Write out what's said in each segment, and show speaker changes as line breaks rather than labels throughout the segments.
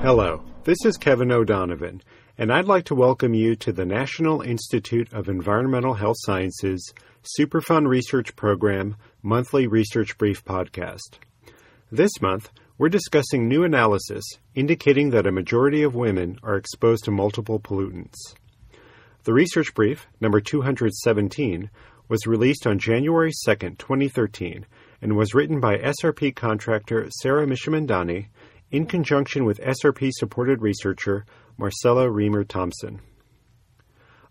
Hello, this is Kevin O'Donovan, and I'd like to welcome you to the National Institute of Environmental Health Sciences Superfund Research Program Monthly Research Brief podcast. This month, we're discussing new analysis indicating that a majority of women are exposed to multiple pollutants. The research brief, number 217, was released on January 2, 2013, and was written by SRP contractor Sarah Mishamandani in conjunction with SRP supported researcher Marcella Remer Thompson.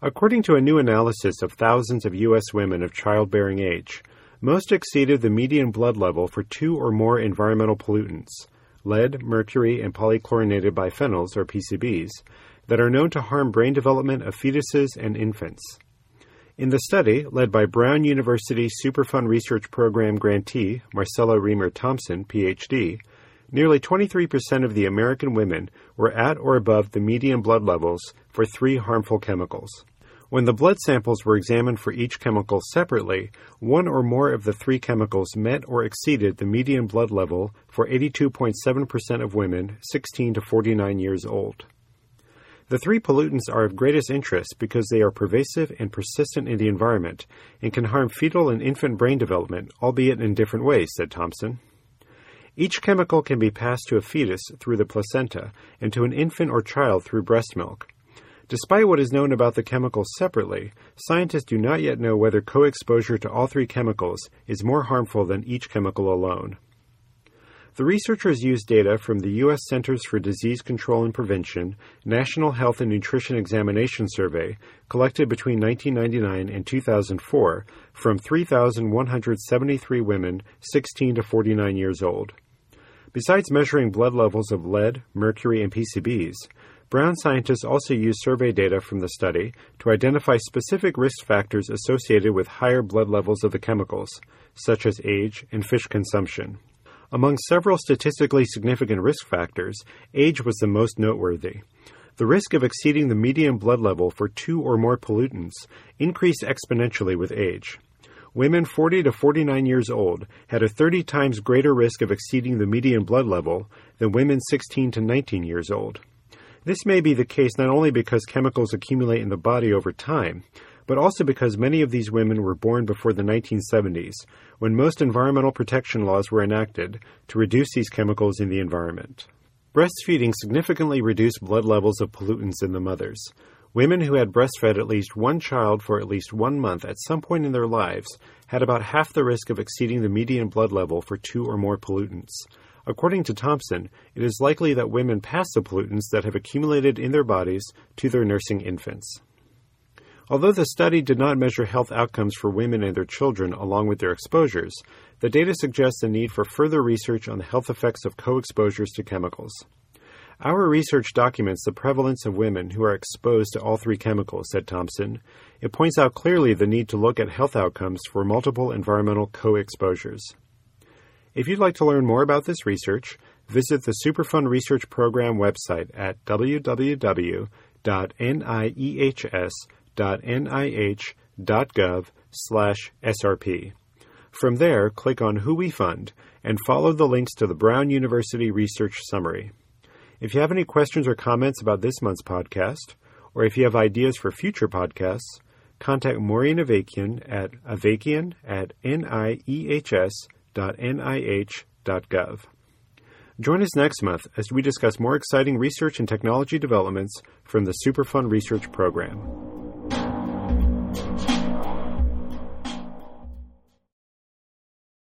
According to a new analysis of thousands of U.S. women of childbearing age, most exceeded the median blood level for two or more environmental pollutants, lead, mercury, and polychlorinated biphenyls, or PCBs, that are known to harm brain development of fetuses and infants. In the study, led by Brown University Superfund Research Program grantee Marcella Remer Thompson, PhD, nearly 23% of the American women were at or above the median blood levels for three harmful chemicals. When the blood samples were examined for each chemical separately, one or more of the three chemicals met or exceeded the median blood level for 82.7% of women 16 to 49 years old. The three pollutants are of greatest interest because they are pervasive and persistent in the environment and can harm fetal and infant brain development, albeit in different ways, said Thompson. Each chemical can be passed to a fetus through the placenta and to an infant or child through breast milk. Despite what is known about the chemicals separately, scientists do not yet know whether co exposure to all three chemicals is more harmful than each chemical alone. The researchers used data from the U.S. Centers for Disease Control and Prevention National Health and Nutrition Examination Survey collected between 1999 and 2004 from 3,173 women 16 to 49 years old. Besides measuring blood levels of lead, mercury, and PCBs, Brown scientists also used survey data from the study to identify specific risk factors associated with higher blood levels of the chemicals, such as age and fish consumption. Among several statistically significant risk factors, age was the most noteworthy. The risk of exceeding the median blood level for two or more pollutants increased exponentially with age. Women 40 to 49 years old had a 30 times greater risk of exceeding the median blood level than women 16 to 19 years old. This may be the case not only because chemicals accumulate in the body over time, but also because many of these women were born before the 1970s, when most environmental protection laws were enacted to reduce these chemicals in the environment. Breastfeeding significantly reduced blood levels of pollutants in the mothers. Women who had breastfed at least one child for at least one month at some point in their lives had about half the risk of exceeding the median blood level for two or more pollutants. According to Thompson, it is likely that women pass the pollutants that have accumulated in their bodies to their nursing infants. Although the study did not measure health outcomes for women and their children along with their exposures, the data suggests a need for further research on the health effects of co exposures to chemicals. Our research documents the prevalence of women who are exposed to all three chemicals, said Thompson. It points out clearly the need to look at health outcomes for multiple environmental co exposures. If you'd like to learn more about this research, visit the Superfund Research Program website at www.niehs.nih.gov slash SRP. From there, click on Who We Fund and follow the links to the Brown University Research Summary. If you have any questions or comments about this month's podcast, or if you have ideas for future podcasts, contact Maureen Avakian at avakian at niehs.gov nih.gov. Join us next month as we discuss more exciting research and technology developments from the Superfund Research Program.